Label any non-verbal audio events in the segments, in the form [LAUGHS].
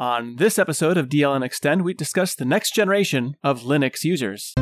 On this episode of DLN Extend, we discuss the next generation of Linux users.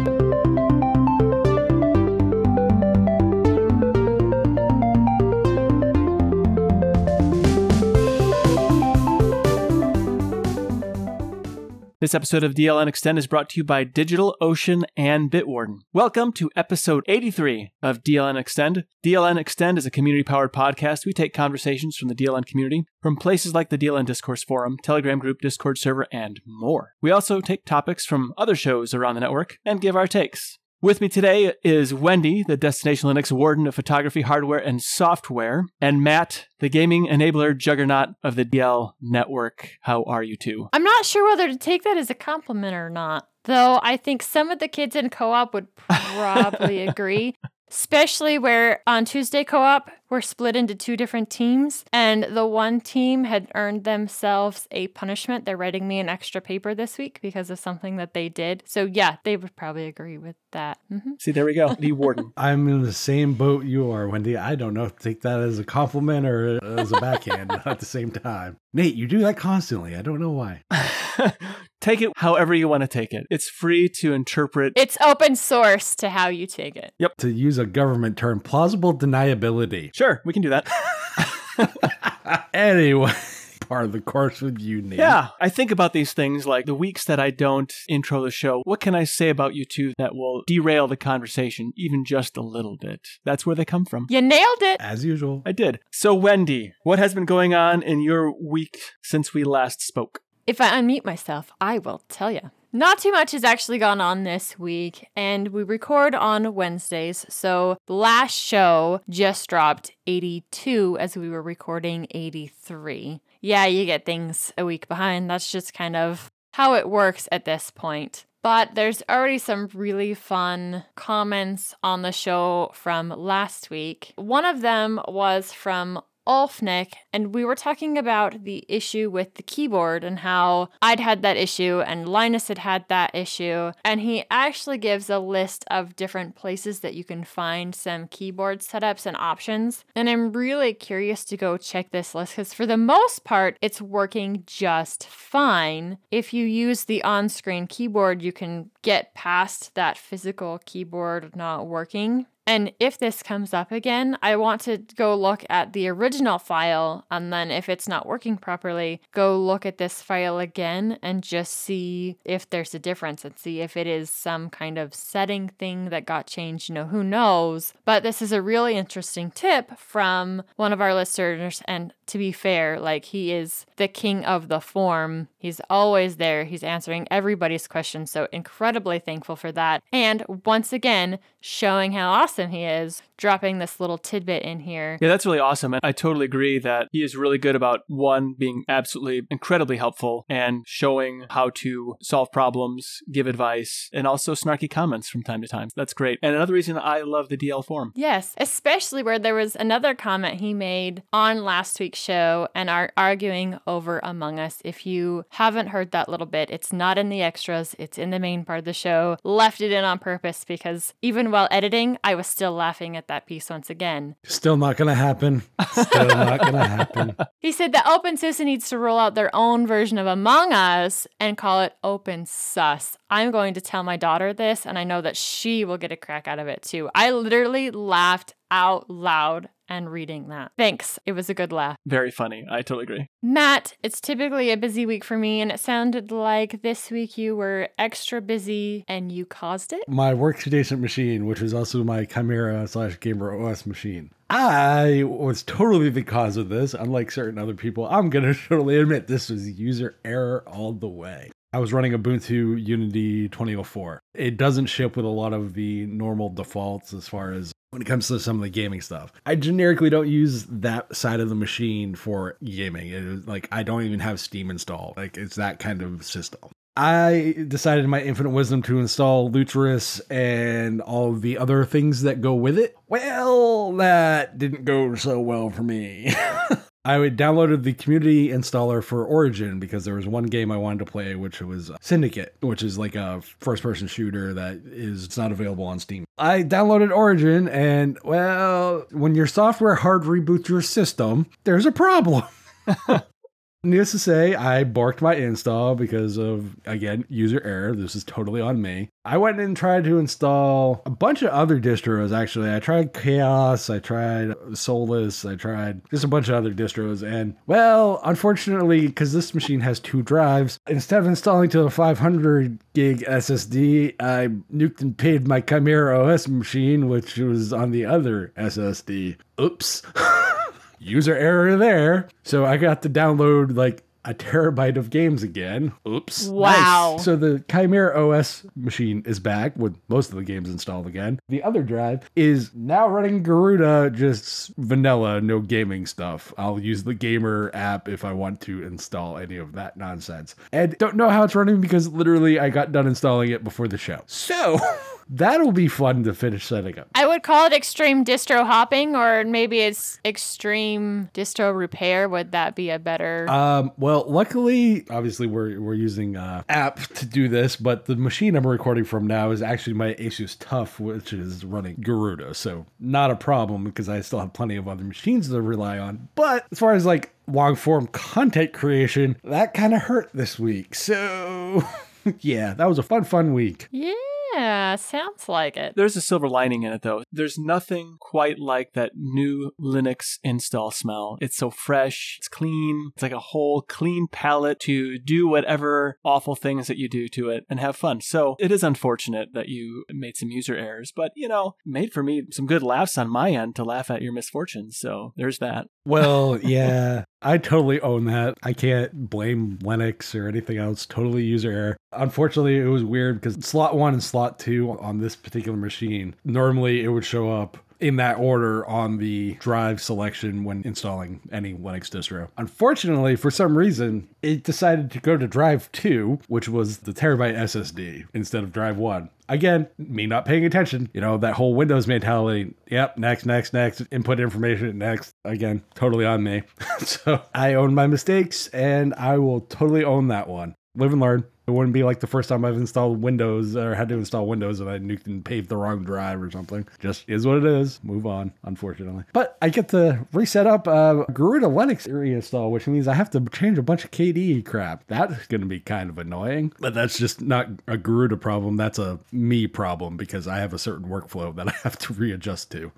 This episode of DLN Extend is brought to you by DigitalOcean and Bitwarden. Welcome to episode 83 of DLN Extend. DLN Extend is a community powered podcast. We take conversations from the DLN community from places like the DLN Discourse Forum, Telegram group, Discord server, and more. We also take topics from other shows around the network and give our takes. With me today is Wendy, the Destination Linux Warden of Photography Hardware and Software, and Matt, the gaming enabler juggernaut of the DL network. How are you two? I'm not sure whether to take that as a compliment or not, though I think some of the kids in co op would [LAUGHS] probably agree. Especially where on Tuesday co op, we're split into two different teams, and the one team had earned themselves a punishment. They're writing me an extra paper this week because of something that they did. So, yeah, they would probably agree with that. Mm-hmm. See, there we go. The warden. [LAUGHS] I'm in the same boat you are, Wendy. I don't know if take that as a compliment or as a backhand [LAUGHS] at the same time. Nate, you do that constantly. I don't know why. [LAUGHS] take it however you want to take it. It's free to interpret. It's open source to how you take it. Yep. To use a government term, plausible deniability. Sure, we can do that. [LAUGHS] anyway. Part of the course with you, Nate. Yeah, I think about these things like the weeks that I don't intro the show. What can I say about you two that will derail the conversation even just a little bit? That's where they come from. You nailed it. As usual. I did. So, Wendy, what has been going on in your week since we last spoke? If I unmute myself, I will tell you. Not too much has actually gone on this week, and we record on Wednesdays. So last show just dropped 82 as we were recording 83. Yeah, you get things a week behind. That's just kind of how it works at this point. But there's already some really fun comments on the show from last week. One of them was from Ulfnick, and we were talking about the issue with the keyboard and how I'd had that issue and Linus had had that issue. And he actually gives a list of different places that you can find some keyboard setups and options. And I'm really curious to go check this list because, for the most part, it's working just fine. If you use the on screen keyboard, you can get past that physical keyboard not working and if this comes up again, I want to go look at the original file. And then if it's not working properly, go look at this file again and just see if there's a difference and see if it is some kind of setting thing that got changed. You know, who knows? But this is a really interesting tip from one of our listeners. And to be fair, like he is the king of the form. He's always there. He's answering everybody's questions. So incredibly thankful for that. And once again, showing how awesome he is, dropping this little tidbit in here. Yeah, that's really awesome. And I totally agree that he is really good about one, being absolutely incredibly helpful and showing how to solve problems, give advice, and also snarky comments from time to time. That's great. And another reason I love the DL form. Yes, especially where there was another comment he made on last week's show and are arguing over Among Us. If you haven't heard that little bit, it's not in the extras, it's in the main part of the show. Left it in on purpose because even while editing, I was still laughing at that piece once again. Still not going to happen. Still not going [LAUGHS] to happen. He said that OpenSUSE needs to roll out their own version of Among Us and call it OpenSUS. I'm going to tell my daughter this, and I know that she will get a crack out of it too. I literally laughed out loud and reading that. Thanks. It was a good laugh. Very funny. I totally agree. Matt, it's typically a busy week for me, and it sounded like this week you were extra busy and you caused it. My workstation machine, which is also my Chimera slash Gamer OS machine. I was totally the cause of this. Unlike certain other people, I'm going [LAUGHS] to totally admit this was user error all the way. I was running Ubuntu Unity 2004. It doesn't ship with a lot of the normal defaults as far as when it comes to some of the gaming stuff. I generically don't use that side of the machine for gaming. It is like I don't even have Steam installed. Like it's that kind of system. I decided in my infinite wisdom to install Lutris and all the other things that go with it. Well, that didn't go so well for me. [LAUGHS] I downloaded the community installer for Origin because there was one game I wanted to play, which was uh, Syndicate, which is like a first person shooter that is not available on Steam. I downloaded Origin, and well, when your software hard reboots your system, there's a problem. [LAUGHS] Needless to say, I borked my install because of, again, user error. This is totally on me. I went and tried to install a bunch of other distros, actually. I tried KaOS, I tried Solus, I tried just a bunch of other distros. And, well, unfortunately, because this machine has two drives, instead of installing to a 500 gig SSD, I nuked and paid my Chimera OS machine, which was on the other SSD. Oops. [LAUGHS] User error there. So I got to download like a terabyte of games again. Oops. Wow. Nice. So the Chimera OS machine is back with most of the games installed again. The other drive is now running Garuda, just vanilla, no gaming stuff. I'll use the gamer app if I want to install any of that nonsense. And don't know how it's running because literally I got done installing it before the show. So [LAUGHS] that'll be fun to finish setting up. I would call it extreme distro hopping, or maybe it's extreme distro repair. Would that be a better? Um, well, luckily, obviously, we're we're using uh, app to do this, but the machine I'm recording from now is actually my Asus TUF, which is running Garuda, so not a problem because I still have plenty of other machines to rely on. But as far as like long form content creation, that kind of hurt this week. So [LAUGHS] [LAUGHS] yeah, that was a fun, fun week. yeah, sounds like it. There's a silver lining in it, though. There's nothing quite like that new Linux install smell. It's so fresh, it's clean, it's like a whole clean palette to do whatever awful things that you do to it and have fun. So it is unfortunate that you made some user errors, but you know, made for me some good laughs on my end to laugh at your misfortunes. So there's that. Well, [LAUGHS] yeah, I totally own that. I can't blame Linux or anything else. Totally user error. Unfortunately, it was weird because slot one and slot two on this particular machine, normally it would show up in that order on the drive selection when installing any Linux distro. Unfortunately, for some reason, it decided to go to drive 2, which was the terabyte SSD, instead of drive 1. Again, me not paying attention, you know, that whole Windows mentality. Yep, next, next, next, input information, next. Again, totally on me. [LAUGHS] so I own my mistakes and I will totally own that one. Live and learn. It wouldn't be like the first time I've installed Windows or had to install Windows and I nuked and paved the wrong drive or something. Just is what it is. Move on, unfortunately. But I get to reset up uh, Garuda Linux reinstall, which means I have to change a bunch of KDE crap. That's going to be kind of annoying. But that's just not a Garuda problem. That's a me problem because I have a certain workflow that [LAUGHS] I have to readjust to.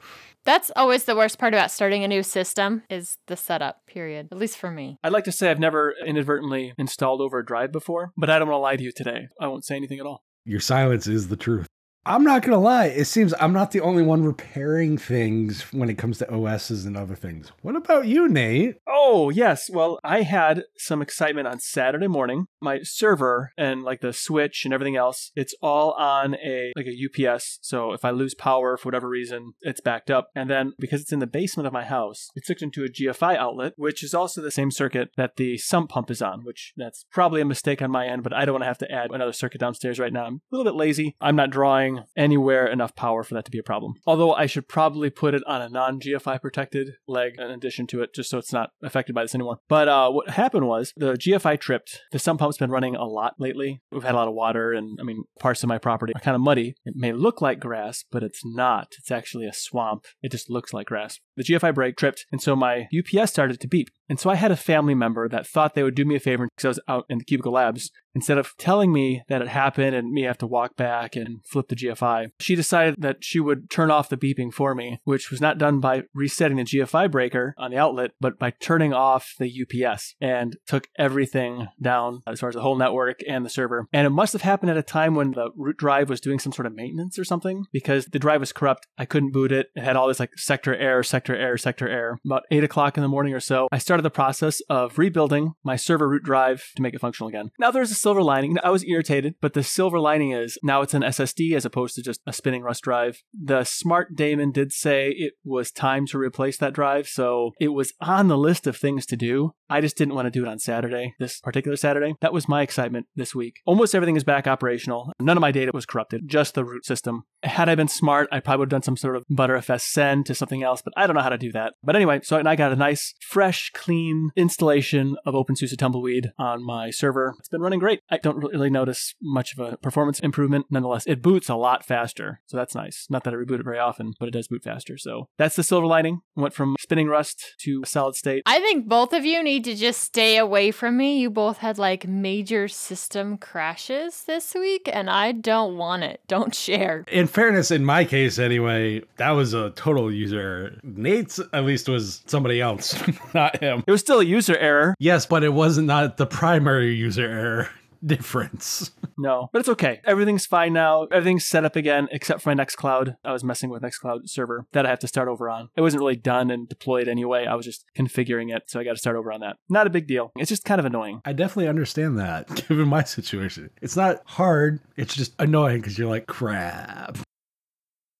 That's always the worst part about starting a new system is the setup, period. At least for me. I'd like to say I've never inadvertently installed over a drive before, but I don't want to lie to you today. I won't say anything at all. Your silence is the truth. I'm not gonna lie. It seems I'm not the only one repairing things when it comes to OSs and other things. What about you, Nate? Oh, yes. Well, I had some excitement on Saturday morning. My server and like the switch and everything else, it's all on a like a UPS. So if I lose power for whatever reason, it's backed up. And then because it's in the basement of my house, it's hooked into a GFI outlet, which is also the same circuit that the sump pump is on, which that's probably a mistake on my end, but I don't want to have to add another circuit downstairs right now. I'm a little bit lazy. I'm not drawing anywhere enough power for that to be a problem. Although I should probably put it on a non GFI protected leg in addition to it, just so it's not affected by this anymore. But uh, what happened was the GFI tripped. The sump pump's been running a lot lately. We've had a lot of water, and I mean, parts of my property are kind of muddy. It may look like grass, but it's not. It's actually a swamp. It just looks like grass. The GFI brake tripped, and so my UPS started to beep. And so I had a family member that thought they would do me a favor because I was out in the cubicle labs. Instead of telling me that it happened and me have to walk back and flip the GFI, she decided that she would turn off the beeping for me, which was not done by resetting the GFI breaker on the outlet, but by turning off the UPS and took everything down as far as the whole network and the server. And it must have happened at a time when the root drive was doing some sort of maintenance or something because the drive was corrupt. I couldn't boot it. It had all this like sector error, sector error, sector error. About eight o'clock in the morning or so, I started the process of rebuilding my server root drive to make it functional again. Now there's a silver lining. I was irritated, but the silver lining is now it's an SSD as opposed to just a spinning rust drive. The smart daemon did say it was time to replace that drive, so it was on the list of things to do. I just didn't want to do it on Saturday, this particular Saturday. That was my excitement this week. Almost everything is back operational. None of my data was corrupted, just the root system. Had I been smart, I probably would have done some sort of Btrfs send to something else, but I don't know how to do that. But anyway, so I got a nice, fresh, clean installation of OpenSUSE Tumbleweed on my server. It's been running great. I don't really notice much of a performance improvement. Nonetheless, it boots a lot faster. So that's nice. Not that I reboot it very often, but it does boot faster. So that's the silver lining. Went from spinning rust to solid state. I think both of you need to just stay away from me. You both had like major system crashes this week, and I don't want it. Don't share. In fairness, in my case anyway, that was a total user error. Nate's at least was somebody else, [LAUGHS] not him. It was still a user error. Yes, but it wasn't not the primary user error difference. [LAUGHS] No, but it's okay. Everything's fine now. Everything's set up again, except for my Nextcloud. I was messing with Nextcloud server that I have to start over on. It wasn't really done and deployed anyway. I was just configuring it, so I got to start over on that. Not a big deal. It's just kind of annoying. I definitely understand that, [LAUGHS] given my situation. It's not hard. It's just annoying because you're like, crap.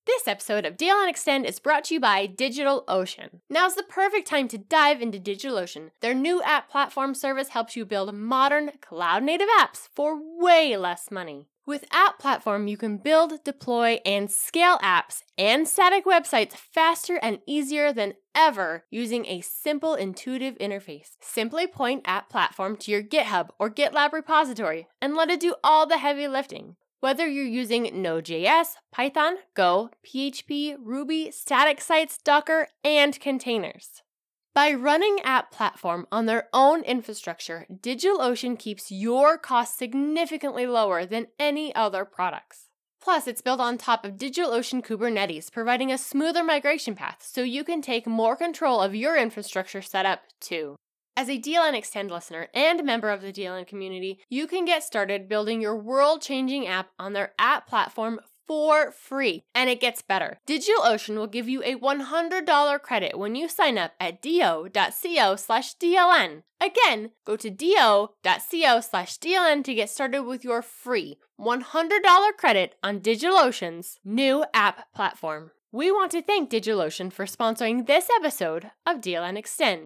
This episode of DLN Extend is brought to you by DigitalOcean. Now's the perfect time to dive into DigitalOcean. Their new app platform service helps you build modern, cloud native apps for way less money. With App Platform, you can build, deploy, and scale apps and static websites faster and easier than ever using a simple, intuitive interface. Simply point App Platform to your GitHub or GitLab repository and let it do all the heavy lifting. Whether you're using Node.js, Python, Go, PHP, Ruby, static sites, Docker, and containers. By running App Platform on their own infrastructure, DigitalOcean keeps your costs significantly lower than any other products. Plus, it's built on top of DigitalOcean Kubernetes, providing a smoother migration path so you can take more control of your infrastructure setup too. As a DLN Extend listener and member of the DLN community, you can get started building your world changing app on their app platform for free. And it gets better. DigitalOcean will give you a $100 credit when you sign up at do.co slash DLN. Again, go to do.co slash DLN to get started with your free $100 credit on DigitalOcean's new app platform. We want to thank DigitalOcean for sponsoring this episode of DLN Extend.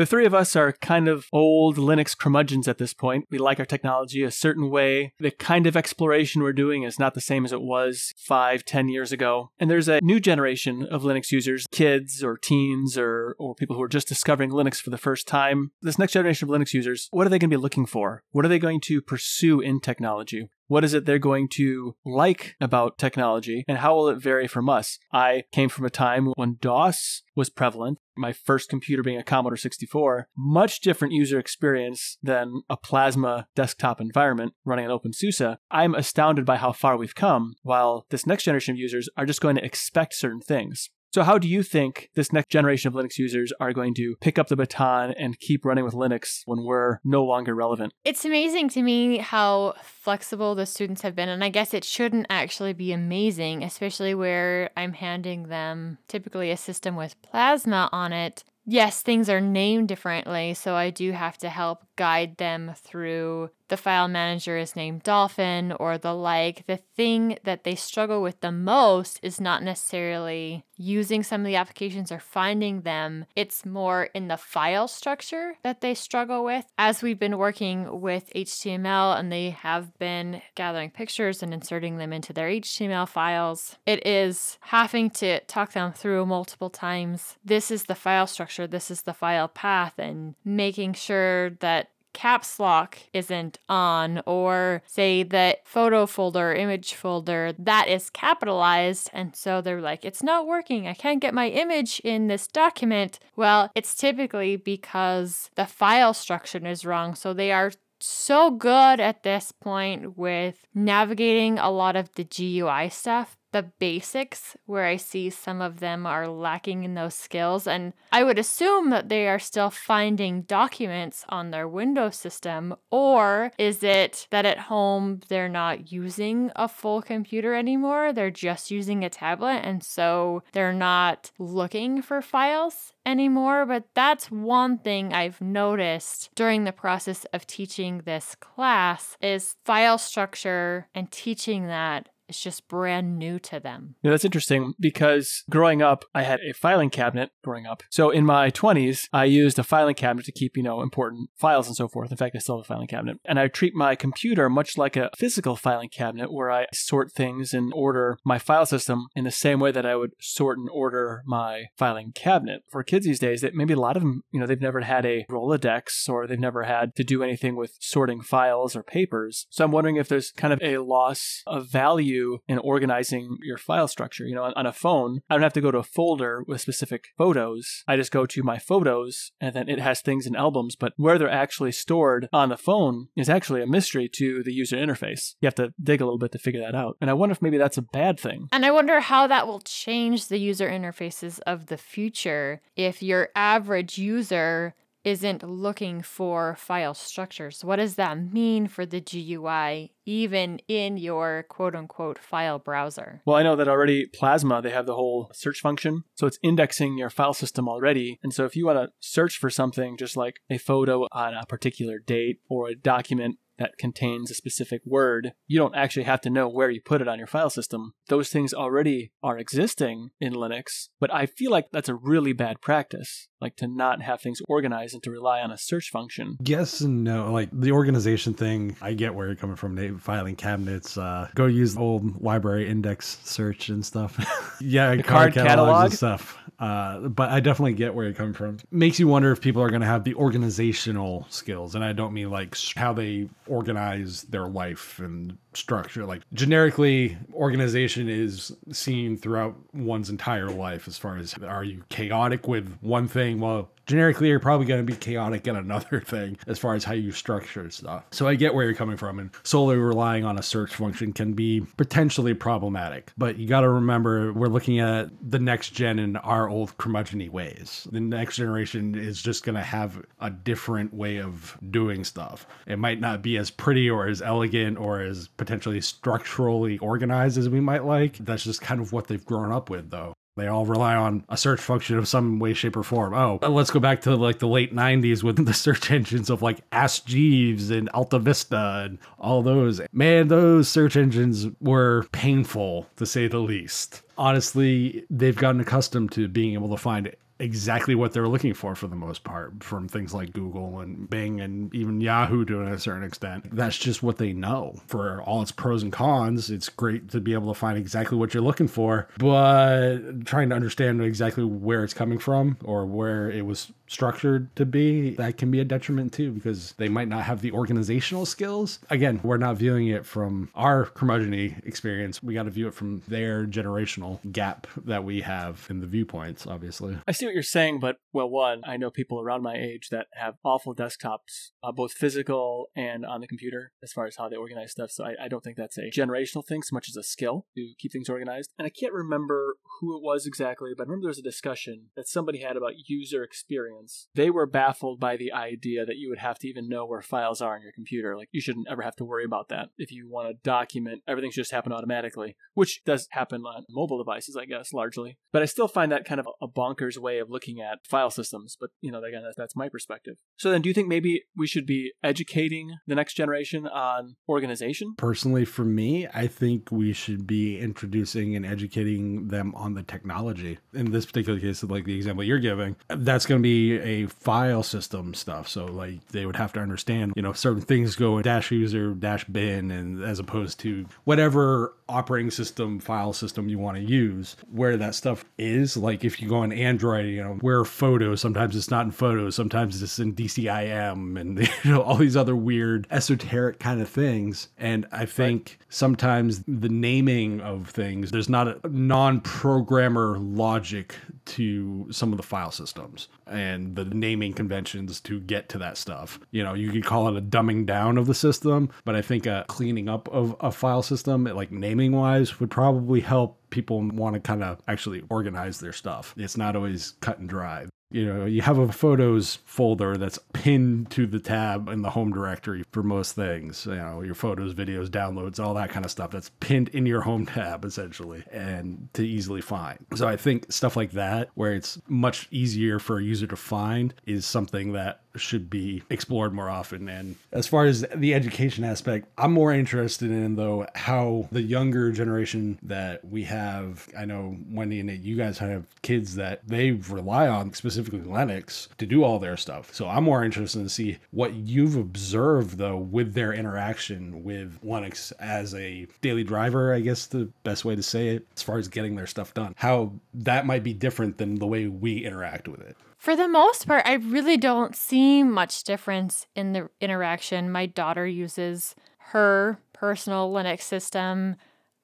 The three of us are kind of old Linux curmudgeons at this point. We like our technology a certain way. The kind of exploration we're doing is not the same as it was five, ten years ago. And there's a new generation of Linux users, kids or teens or, or people who are just discovering Linux for the first time. This next generation of Linux users, what are they going to be looking for? What are they going to pursue in technology? What is it they're going to like about technology and how will it vary from us? I came from a time when DOS was prevalent, my first computer being a Commodore 64, much different user experience than a Plasma desktop environment running on OpenSUSE. I'm astounded by how far we've come, while this next generation of users are just going to expect certain things. So, how do you think this next generation of Linux users are going to pick up the baton and keep running with Linux when we're no longer relevant? It's amazing to me how flexible the students have been. And I guess it shouldn't actually be amazing, especially where I'm handing them typically a system with Plasma on it yes, things are named differently, so I do have to help guide them through the file manager is named Dolphin or the like. The thing that they struggle with the most is not necessarily using some of the applications or finding them, it's more in the file structure that they struggle with. As we've been working with HTML and they have been gathering pictures and inserting them into their HTML files, it is having to talk them through multiple times. This is the file structure, this is the file path, and making sure that caps lock isn't on, or say that photo folder, image folder, that is capitalized. And so they're like, it's not working. I can't get my image in this document. Well, it's typically because the file structure is wrong. So they are so good at this point with navigating a lot of the GUI stuff, the basics where I see some of them are lacking in those skills. And I would assume that they are still finding documents on their Windows system. Or is it that at home they're not using a full computer anymore? They're just using a tablet. And so they're not looking for files anymore. But that's one thing I've noticed during the process of teaching this class is file structure and teaching that it's just brand new to them. Yeah, that's interesting because growing up, I had a filing cabinet growing up. So in my 20s, I used a filing cabinet to keep, you know, important files and so forth. In fact, I still have a filing cabinet. And I treat my computer much like a physical filing cabinet where I sort things and order my file system in the same way that I would sort and order my filing cabinet. For kids these days, that maybe a lot of them, you know, they've never had a Rolodex or they've never had to do anything with sorting files or papers. So I'm wondering if there's kind of a loss of value in organizing your file structure. You know, on, on a phone, I don't have to go to a folder with specific photos. I just go to my photos and then it has things in albums, but where they're actually stored on the phone is actually a mystery to the user interface. You have to dig a little bit to figure that out. And I wonder if maybe that's a bad thing. And I wonder how that will change the user interfaces of the future if your average user isn't looking for file structures. What does that mean for the GUI, even in your quote unquote file browser? Well, I know that already Plasma, they have the whole search function. So it's indexing your file system already. And so if you want to search for something just like a photo on a particular date or a document that contains a specific word, you don't actually have to know where you put it on your file system. Those things already are existing in Linux, but I feel like that's a really bad practice, like to not have things organized and to rely on a search function. Yes and no. Like the organization thing, I get where you're coming from. Nate, filing cabinets, uh, go use old library index search and stuff. [LAUGHS] yeah, The card catalogs catalog? and stuff. Uh, but I definitely get where you're coming from. Makes you wonder if people are going to have the organizational skills, and I don't mean like how they organize their life and structure. Like generically, organization is seen throughout one's entire life. As far as are you chaotic with one thing? Well, generically, you're probably going to be chaotic in another [LAUGHS] thing as far as how you structure stuff. So I get where you're coming from, and solely relying on a search function can be potentially problematic. But you got to remember, we're looking at the next gen in our old curmudgeony ways. The next generation is just going to have a different way of doing stuff. It might not be as pretty or as elegant or as potentially structurally organized as we might like. That's just kind of what they've grown up with, though. They all rely on a search function of some way, shape, or form. Oh, uh, let's go back to like the late '90s with [LAUGHS] the search engines of like Ask Jeeves and Alta Vista and all those. Man, those search engines were painful to say the least. Honestly, they've gotten accustomed to being able to find exactly what they're looking for for the most part from things like Google and Bing and even Yahoo to a certain extent. That's just what they know. For all its pros and cons, it's great to be able to find exactly what you're looking for, but trying to understand exactly where it's coming from or where it was structured to be, that can be a detriment too because they might not have the organizational skills. Again, we're not viewing it from our curmudgeony experience. We got to view it from their generational gap that we have in the viewpoints, obviously. I see what you're saying, but well, one, I know people around my age that have awful desktops, uh, both physical and on the computer, as far as how they organize stuff. So I, I don't think that's a generational thing so much as a skill to keep things organized. And I can't remember who it was exactly, but I remember there was a discussion that somebody had about user experience. They were baffled by the idea that you would have to even know where files are on your computer. Like you shouldn't ever have to worry about that. If you want to document, everything should just happen automatically, which does happen on mobile devices, I guess, largely. But I still find that kind of a bonkers way of looking at file systems. But, you know, again, that's my perspective. So then do you think maybe we should be educating the next generation on organization? Personally, for me, I think we should be introducing and educating them on the technology. In this particular case, like the example you're giving, that's going to be a file system stuff. So, like, they would have to understand, you know, certain things go in dash user, dash bin, and as opposed to whatever operating system, file system you want to use, where that stuff is. Like, if you go on Android, you know, where photos, sometimes it's not in photos, sometimes it's in DCIM, and, [LAUGHS] you know, all these other weird esoteric kind of things. And I think sometimes the naming of things, there's not a non programmer logic to some of the file systems and the naming conventions to get to that stuff. You know, you could call it a dumbing down of the system, but I think a cleaning up of a file system, like naming wise, would probably help people want to kind of actually organize their stuff. It's not always cut and dry. You know, you have a photos folder that's pinned to the tab in the home directory for most things. You know, your photos, videos, downloads, all that kind of stuff that's pinned in your home [LAUGHS] tab essentially and to easily find. So I think stuff like that, where it's much easier for a user to find, is something that should be explored more often. And as far as the education aspect, I'm more interested in though how the younger generation that we have. I know Wendy and you guys have kids that they rely on specifically Linux to do all their stuff. So I'm more interested to see what you've observed though with their interaction with Linux as a daily driver. I guess the best way to say it, as far as getting their stuff done, how that might be different than the way we interact with it. For the most part, I really don't see much difference in the interaction. My daughter uses her personal Linux system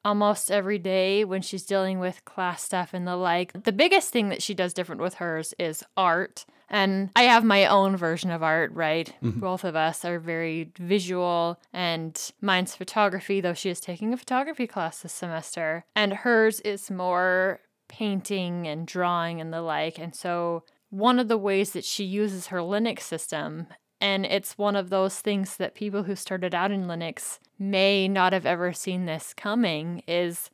almost every day when she's dealing with class stuff and the like. The biggest thing that she does different with hers is art. And I have my own version of art, right? Mm-hmm. Both of us are very visual, and mine's photography, though she is taking a photography class this semester. And hers is more painting and drawing and the like. And so, one of the ways that she uses her Linux system, and it's one of those things that people who started out in Linux may not have ever seen this coming, is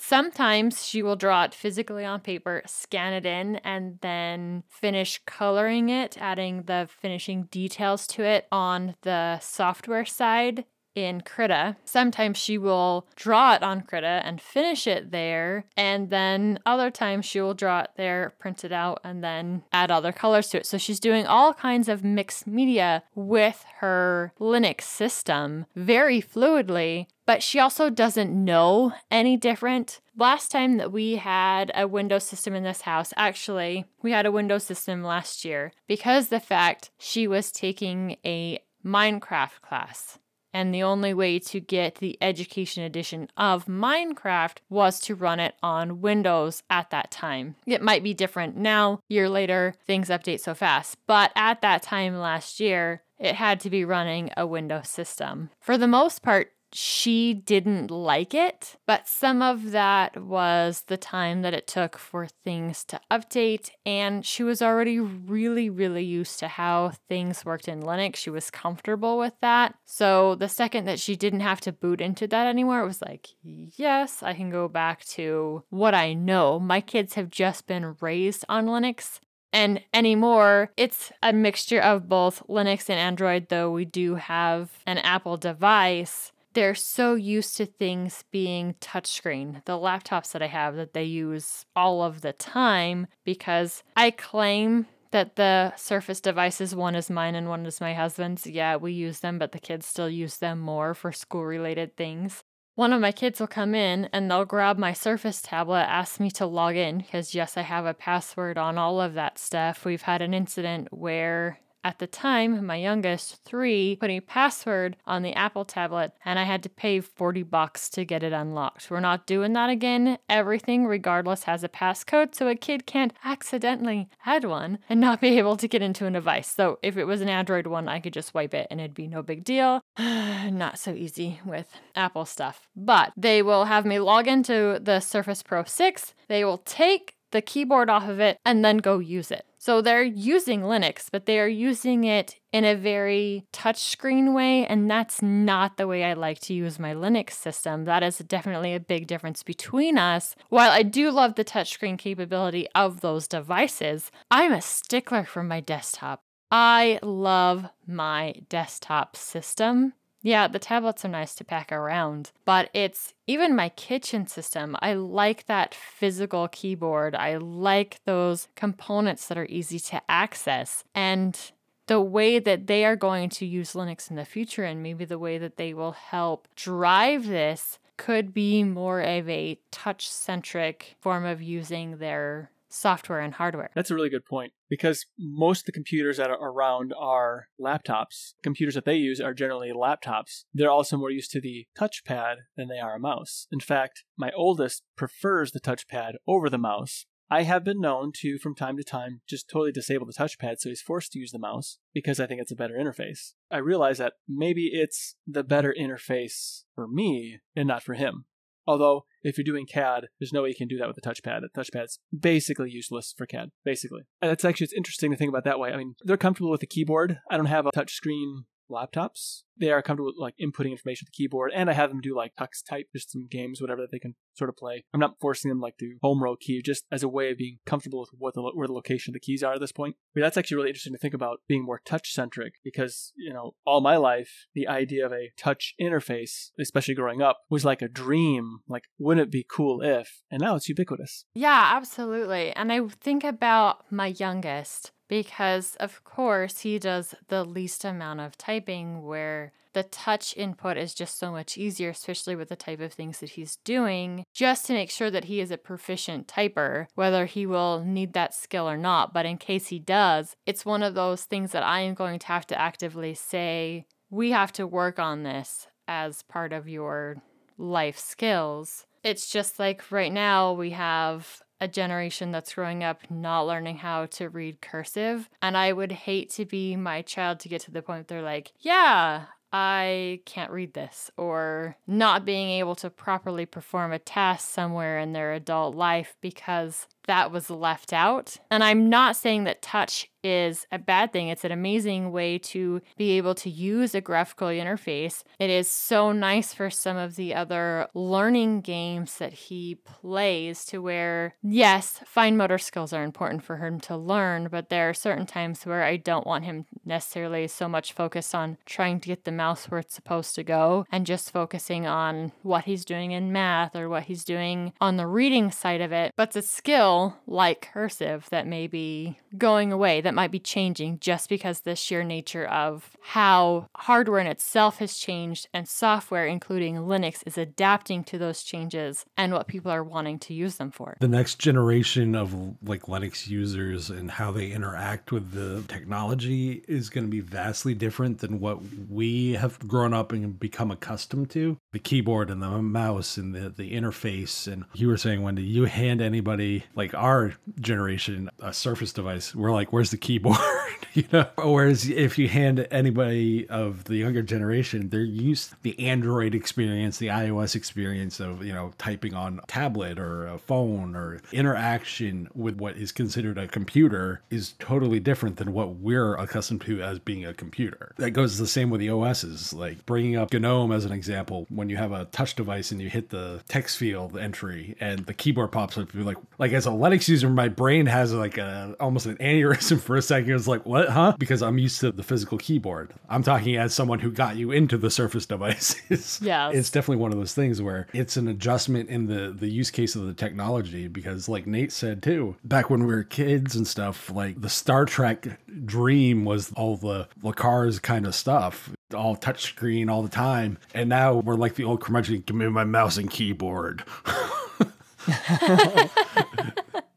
Sometimes she will draw it physically on paper, scan it in, and then finish coloring it, adding the finishing details to it on the software side in Krita. Sometimes she will draw it on Krita and finish it there, and then other times she will draw it there, print it out, and then add other colors to it. So she's doing all kinds of mixed media with her Linux system very fluidly. But she also doesn't know any different. Last time that we had a Windows system in this house, actually, we had a Windows system last year because the fact she was taking a Minecraft class and the only way to get the education edition of Minecraft was to run it on Windows at that time. It might be different now, year later, things update so fast, but at that time last year, it had to be running a Windows system. For the most part, she didn't like it, but some of that was the time that it took for things to update. And she was already really, really used to how things worked in Linux. She was comfortable with that. So the second that she didn't have to boot into that anymore, it was like, yes, I can go back to what I know. My kids have just been raised on Linux. And anymore, it's a mixture of both Linux and Android, though we do have an Apple device they're so used to things being touchscreen. The laptops that I have that they use all of the time because I claim that the Surface devices, one is mine and one is my husband's. Yeah, we use them, but the kids still use them more for school related things. One of my kids will come in and they'll grab my Surface tablet, ask me to log in because, yes, I have a password on all of that stuff. We've had an incident where at the time, my youngest, three, put a password on the Apple tablet and I had to pay 40 bucks to get it unlocked. We're not doing that again. Everything, regardless, has a passcode, so a kid can't accidentally add one and not be [LAUGHS] able to get into a device. So if it was an Android one, I could just wipe it and it'd be no big deal. [SIGHS] not so easy with Apple stuff. But they will have me log into the Surface Pro 6. They will take the keyboard off of it and then go use it. So they're using Linux, but they are using it in a very touchscreen way, and that's not the way I like to use my Linux system. That is definitely a big difference between us. While I do love the touchscreen capability of those devices, I'm a stickler for my desktop. I love my desktop system. Yeah, the tablets are nice to pack around, but it's even my kitchen system. I like that physical keyboard. I like those components that are easy to access. And the way that they are going to use Linux in the future, and maybe the way that they will help drive this, could be more of a touch centric form of using their software and hardware. That's a really good point because most of the computers that are around are laptops. Computers that they use are generally laptops. They're also more used to the touchpad than they are a mouse. In fact, my oldest prefers the touchpad over the mouse. I have been known to, from time to time, just totally disable the touchpad so he's forced to use the mouse because I think it's a better interface. I realize that maybe it's the better interface for me and not for him. Although, if you're doing CAD, there's no way you can do that with a touchpad. The touchpad's basically useless for CAD, basically. And it's actually it's interesting to think about that way. I mean, they're comfortable with the keyboard. I don't have a touchscreen laptops. They are comfortable with like inputting information to the keyboard, and I have them do like tux type, just some games, whatever that they can sort of play. I'm not forcing them like to home row key, just as a way of being comfortable with what the where the location of the keys are at this point. But that's actually really interesting to think about being more touch centric because you know all my life the idea of a touch interface, especially growing up, was like a dream. Like, wouldn't it be cool if? And now it's ubiquitous. Yeah, absolutely. And I think about my youngest because, of course, he does the least amount of typing where the touch input is just so much easier, especially with the type of things that he's doing, just to make sure that he is a proficient typer, whether he will need that skill or not. But in case he does, it's one of those things that I am going to have to actively say, we have to work on this as part of your life skills. It's just like right now we have a generation that's growing up not learning how to read cursive. And I would hate to be my child to get to the point they're like, yeah, I can't read this, or not being able to properly perform a task somewhere in their adult life because that was left out. And I'm not saying that touch is a bad thing. It's an amazing way to be able to use a graphical interface. It is so nice for some of the other learning games that he plays to where, yes, fine motor skills are important for him to learn, but there are certain times where I don't want him necessarily so much focused on trying to get the mouse where it's supposed to go and just focusing on what he's doing in math or what he's doing on the reading side of it. But the skill like cursive that may be going away, that might be changing just because the sheer nature of how hardware in itself has changed and software, including Linux, is adapting to those changes and what people are wanting to use them for. The next generation of like Linux users and how they interact with the technology is going to be vastly different than what we have grown up and become accustomed to. The keyboard and the mouse and the, the interface. And you were saying, Wendy, you hand anybody like our generation a Surface device, we're like, where's the keyboard? [LAUGHS] you know. Whereas if you hand anybody of the younger generation, they're used to the Android experience, the iOS experience of you know typing on a tablet or a phone or interaction with what is considered a computer is totally different than what we're accustomed to as being a computer. That goes the same with the OSs. Like bringing up GNOME as an example, when you have a touch device and you hit the text field entry and the keyboard pops up, you're like, like as a Linux user, my brain has like a almost an aneurysm for a second. It's like, what, huh? Because I'm used to the physical keyboard. I'm talking as someone who got you into the Surface [LAUGHS] devices. Yeah, it's definitely one of those things where it's an adjustment in the the use case of the technology. Because, like Nate said too, back when we were kids and stuff, like the Star Trek dream was all the cars kind of stuff all touchscreen all the time. And now we're like the old curmudgeon, give me my mouse and keyboard. [LAUGHS] [LAUGHS]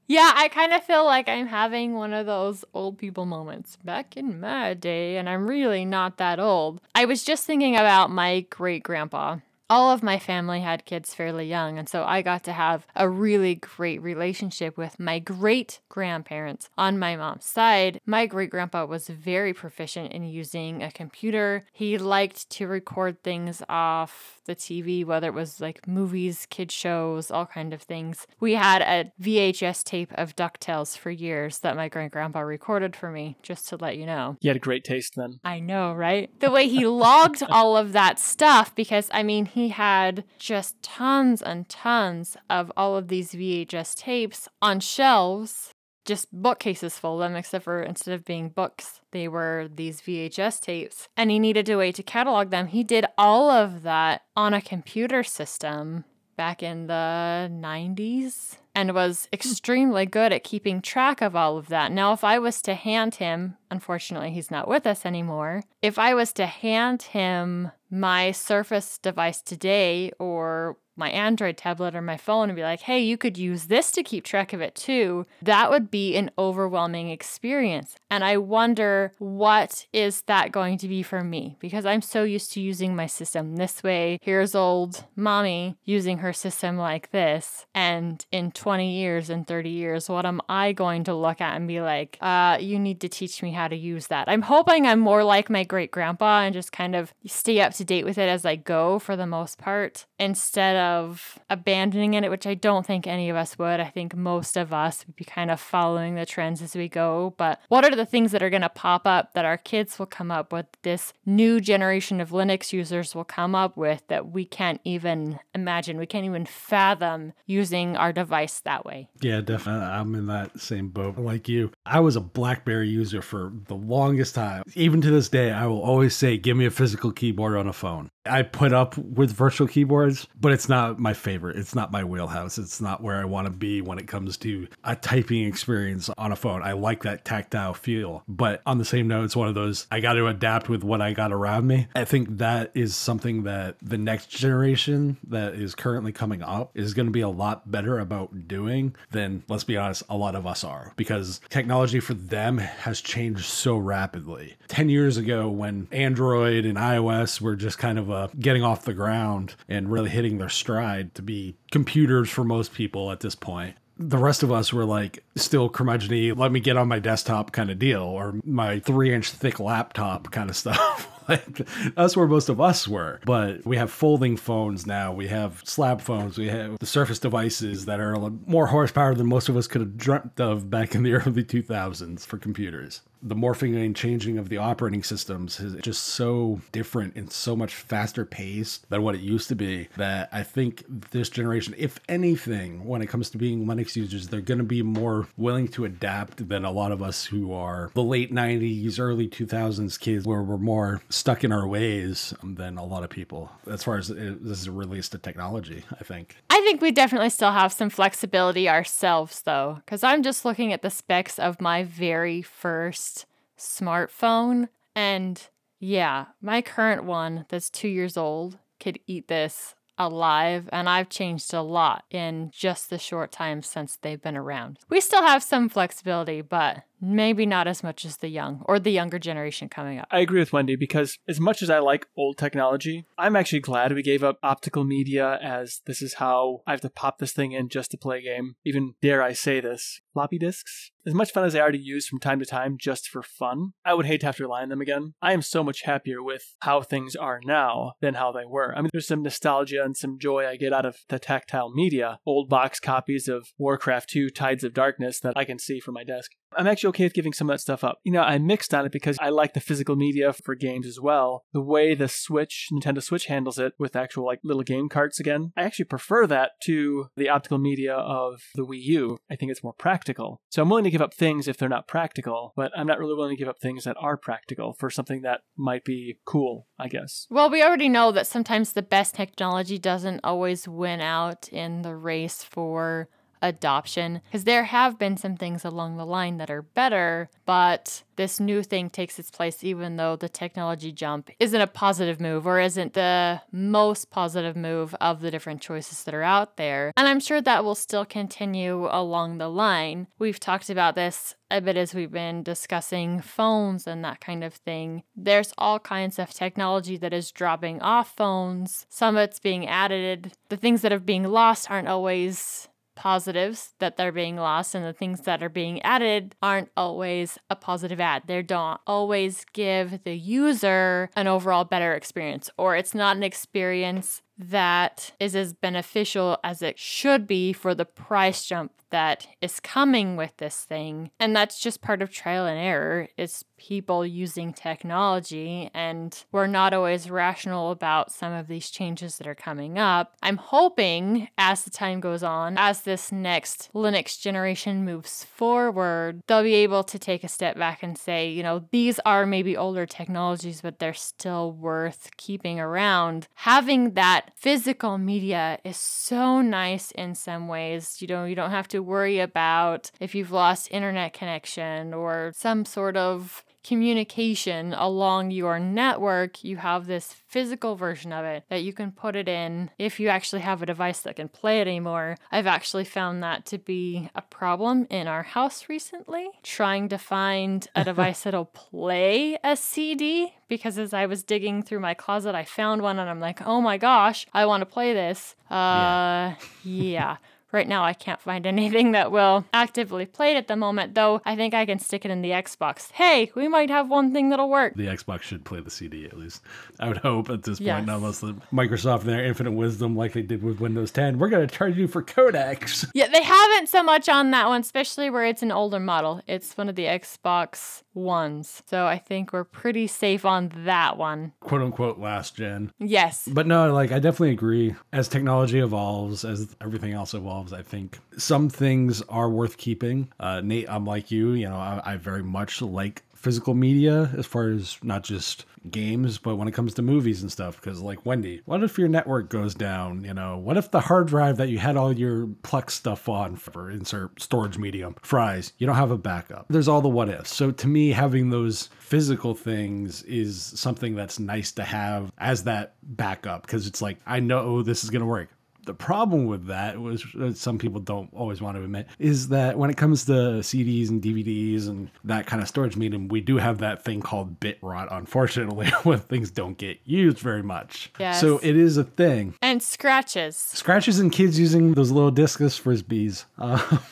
Yeah, I kind of feel like I'm having one of those old people moments back in my day, and I'm really not that old. I was just thinking about my great grandpa all of my family had kids fairly young, and so I got to have a really great relationship with my great grandparents on my mom's side. My great grandpa was very proficient in using a computer. He liked to record things off the TV, whether it was like movies, kid shows, all kind of things. We had a VHS tape of DuckTales for years that my great grandpa recorded for me, just to let you know. You had a great taste then. I know, right? The way he logged all of that stuff, because I mean, he had just tons and tons of all of these VHS tapes on shelves, just bookcases full of them, except for instead of being books, they were these VHS tapes. And he needed a way to catalog them. He did all of that on a computer system back in the 90s and was extremely good at keeping track of all of that. Now, if I was to hand him, unfortunately, he's not with us anymore, if I was to hand him my Surface device today or my Android tablet or my phone and be like, hey, you could use this to keep track of it too, that would be an overwhelming experience. And I wonder what is that going to be for me because I'm so used to using my system this way. Here's old mommy using her system like this. And in 20 years and 30 years, what am I going to look at and be like, uh, you need to teach me how to use that? I'm hoping I'm more like my great grandpa and just kind of stay up to date with it as I go for the most part instead of of abandoning it, which I don't think any of us would. I think most of us would be kind of following the trends as we go. But what are the things that are going to pop up that our kids will come up with, this new generation of Linux users will come up with that we can't even imagine? We can't even fathom using our device that way. Yeah, definitely. I'm in that same boat like you. I was a Blackberry user for the longest time. Even to this day, I will always say, give me a physical keyboard on a phone. I put up with virtual keyboards, but it's not my favorite. It's not my wheelhouse. It's not where I want to be when it comes to a typing experience on a phone. I like that tactile feel. But on the same note, it's one of those I got to adapt with what I got around me. I think that is something that the next generation that is currently coming up is going to be a lot better about doing than, let's be honest, a lot of us are because technology for them has changed so rapidly. 10 years ago, when Android and iOS were just kind of uh, getting off the ground and really hitting their stride to be computers for most people at this point the rest of us were like still curmudgeony, let me get on my desktop kind of deal or my three inch thick laptop kind of [LAUGHS] stuff. Like that's where most of us were. But we have folding phones now. We have slab phones. We have the Surface devices that are more horsepower than most of us could have dreamt of back in the [LAUGHS] early 2000s for computers the morphing and changing of the operating systems is just so different and so much faster paced than what it used to be that I think this generation, if anything, when it comes to being Linux users, they're going to be more willing to adapt than a lot of us who are the late 90s, early 2000s kids, where we're more stuck in our ways than a lot of people as far as this is released to technology, I think. I think we definitely still have some flexibility ourselves, though, because I'm just looking at the specs of my very first smartphone. And yeah, my current one that's two years old could eat this alive, and I've changed a lot in just the short time since they've been around. We still have some flexibility, but maybe not as much as the young or the younger generation coming up. I agree with Wendy because as much as I like old technology, I'm actually glad we gave up optical media as this is how I have to pop this thing in just to play a game. Even dare I say this, floppy disks. As much fun as are to use from time to time just for fun, I would hate to have to rely on them again. I am so much happier with how things are now than how they were. I mean, there's some nostalgia and some joy I get out of the tactile media, old box copies of Warcraft 2 Tides of Darkness that I can see from my desk. I'm actually okay with giving some of that stuff up. You know, I mixed on it because I like the physical media for games as well. The way the Switch, Nintendo Switch handles it with actual like little game carts again, I actually prefer that to the optical media of the Wii U. I think it's more practical. So I'm willing to give up things if they're not practical, but I'm not really willing to give up things that are practical for something that might be cool, I guess. Well, we already know that sometimes the best technology doesn't always win out in the race for adoption because there have been some things along the line that are better, but this new thing takes its place even though the technology jump isn't a positive move or isn't the most positive move of the different choices that are out there. And I'm sure that will still continue along the line. We've talked about this a bit as we've been discussing phones and that kind of thing. There's all kinds of technology that is dropping off phones. Some of it's being added. The things that are being lost aren't always positives that they're being lost and the things that are being added aren't always a positive ad. They don't always give the user an overall better experience, or it's not an experience that is as beneficial as it should be for the price jump that is coming with this thing. And that's just part of trial and error. It's people using technology, and we're not always rational about some of these changes that are coming up. I'm hoping as the time goes on, as this next Linux generation moves forward, they'll be able to take a step back and say, you know, these are maybe older technologies, but they're still worth keeping around. Having that physical media is so nice in some ways. You know, you don't have to worry about if you've lost internet connection or some sort of communication along your network, you have this physical version of it that you can put it in if you actually have a device that can play it anymore. I've actually found that to be a problem in our house recently, trying to find a [LAUGHS] device that'll play a CD because as I was digging through my closet, I found one and I'm like, oh my gosh, I want to play this. Uh, yeah. yeah [LAUGHS] right now I can't find [LAUGHS] anything that will actively play it at the moment, though I think I can stick it in the Xbox. Hey, we might have one thing that'll work. The Xbox should play the CD at least. I would hope at this point, Yes. unless the Microsoft in their infinite wisdom, like they did with Windows 10, we're going to charge you for codecs. [LAUGHS] Yeah, they haven't so much on that one, especially where it's an older model. It's one of the Xbox ones. So I think we're pretty safe on that one. quote unquote last gen. Yes. But no, like I definitely agree. As technology evolves, as everything else evolves, I think some things are worth keeping. Uh, Nate, I'm like you. You know, I, I very much like physical media as far as not just games, but when it comes to movies and stuff. Because like Wendy, what if your network goes down? You know, what if the hard drive that you had all your Plex stuff on for insert storage medium fries? You don't have a backup. There's all the what ifs. So to me, having those physical things is something that's nice to have as that backup because it's like I know this is gonna work. The problem with that was that some people don't always want to admit is that when it comes to CDs and DVDs and that kind of storage medium, we do have that thing called bit rot, unfortunately, [LAUGHS] when things don't get used very much. Yes. So it is a thing. And scratches. Scratches and kids using those little discus frisbees. Uh, [LAUGHS]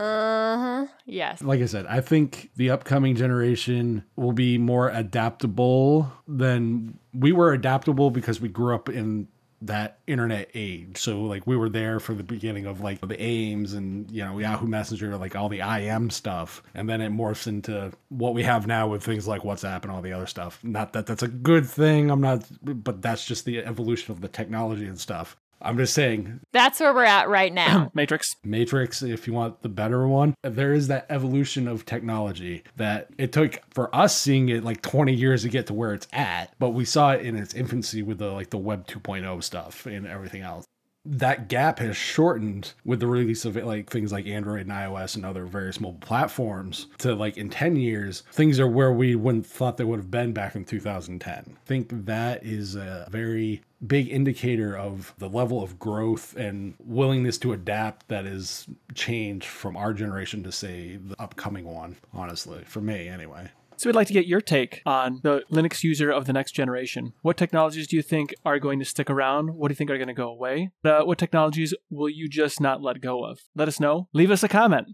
Uh huh. Yes. like I said, I think the upcoming generation will be more adaptable than we were adaptable because we grew up in that internet age. So like we were there for the beginning of like the AIMS and you know Yahoo Messenger, like all the IM stuff, and then it morphs into what we have now with things like WhatsApp and all the other stuff. Not that that's a good thing. I'm not, but that's just the evolution of the technology and stuff. I'm just saying That's where we're at right now. [CLEARS THROAT] Matrix. Matrix, if you want the better one, there is that evolution of technology that it took for us seeing it like 20 years to get to where it's at, but we saw it in its infancy with the like the web 2.0 stuff and everything else. That gap has shortened with the release of like things like Android and iOS and other various mobile platforms to like in 10 years, things are where we wouldn't thought they would have been back in 2010. I think that is a very big indicator of the level of growth and willingness to adapt that is changed from our generation to say the upcoming one honestly for me anyway So we'd like to get your take on the Linux user of the next generation. What technologies do you think are going to stick around? What do you think are going to go away? Uh, what technologies will you just not let go of? Let us know. Leave us a comment.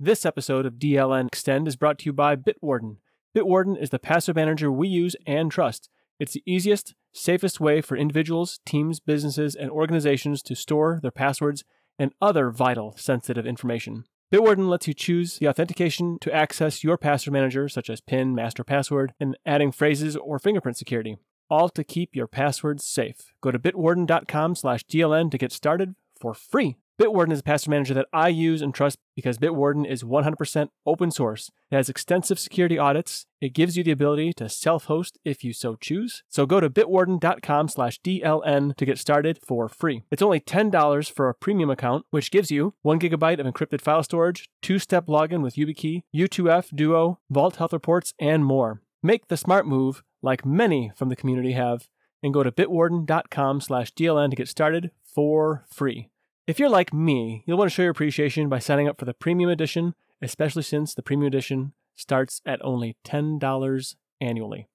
This episode of DLN Extend is brought to you by Bitwarden. Bitwarden is the password manager we use and trust. It's the easiest, safest way for individuals, teams, businesses, and organizations to store their passwords and other vital sensitive information. Bitwarden lets you choose the authentication to access your password manager, such as PIN, master password, and adding phrases or fingerprint security, all to keep your passwords safe. Go to bitwarden.com slash DLN to get started for free. Bitwarden is a password manager that I use and trust because Bitwarden is 100% open source. It has extensive security audits. It gives you the ability to self-host if you so choose. So go to bitwarden.com slash DLN to get started for free. It's only $10 for a premium account, which gives you one gigabyte of encrypted file storage, two-step login with YubiKey, U2F, Duo, Vault Health Reports, and more. Make the smart move, like many from the community have, and go to bitwarden.com slash DLN to get started for free. If you're like me, you'll want to show your appreciation by signing up for the premium edition, especially since the premium edition starts at only $10 annually.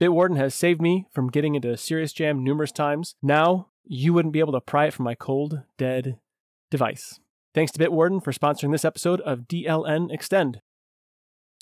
Bitwarden has saved me from getting into a serious jam numerous times. Now, you wouldn't be able to pry it from my cold, dead device. Thanks to Bitwarden for sponsoring this episode of DLN Extend.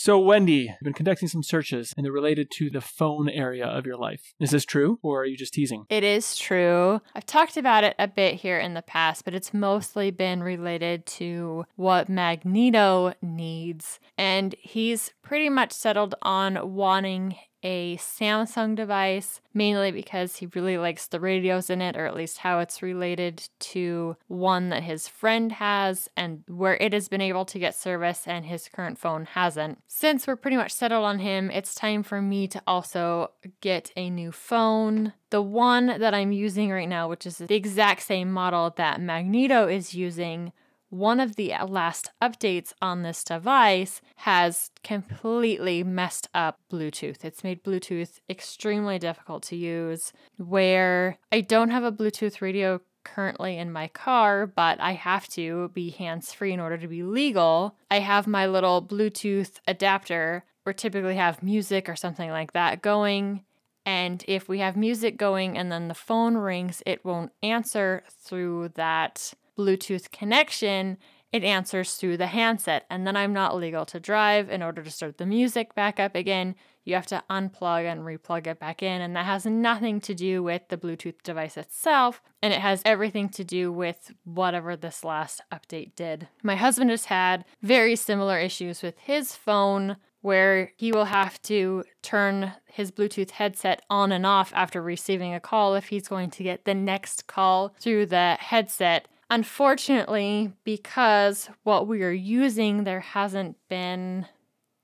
So, Wendy, you've been conducting some searches and they're related to the phone area of your life. Is this true, or are you just teasing? It is true. I've talked about it a bit here in the past, but it's mostly been related to what Magneto needs. And he's pretty much settled on wanting a Samsung device, mainly because he really likes the radios in it, or at least how it's related to one that his friend has and where it has been able to get service and his current phone hasn't. Since we're pretty much settled on him, it's time for me to also get a new phone. The one that I'm using right now, which is the exact same model that Magneto is using, one of the uh, last updates on this device has completely messed up Bluetooth. It's made Bluetooth extremely difficult to use. Where I don't have a Bluetooth radio currently in my car, but I have to be hands free in order to be legal. I have my little Bluetooth adapter or typically have music or something like that going. And if we have music going and then the phone rings, it won't answer through that Bluetooth connection, it answers through the handset. And then I'm not legal to drive. In order to start the music back up again, you have to unplug and replug it back in. And that has nothing to do with the Bluetooth device itself. And it has everything to do with whatever this last update did. My husband has had very similar issues with his phone where he will have to turn his Bluetooth headset on and off after receiving a call if he's going to get the next call through the headset. Unfortunately, because what we are using, there hasn't been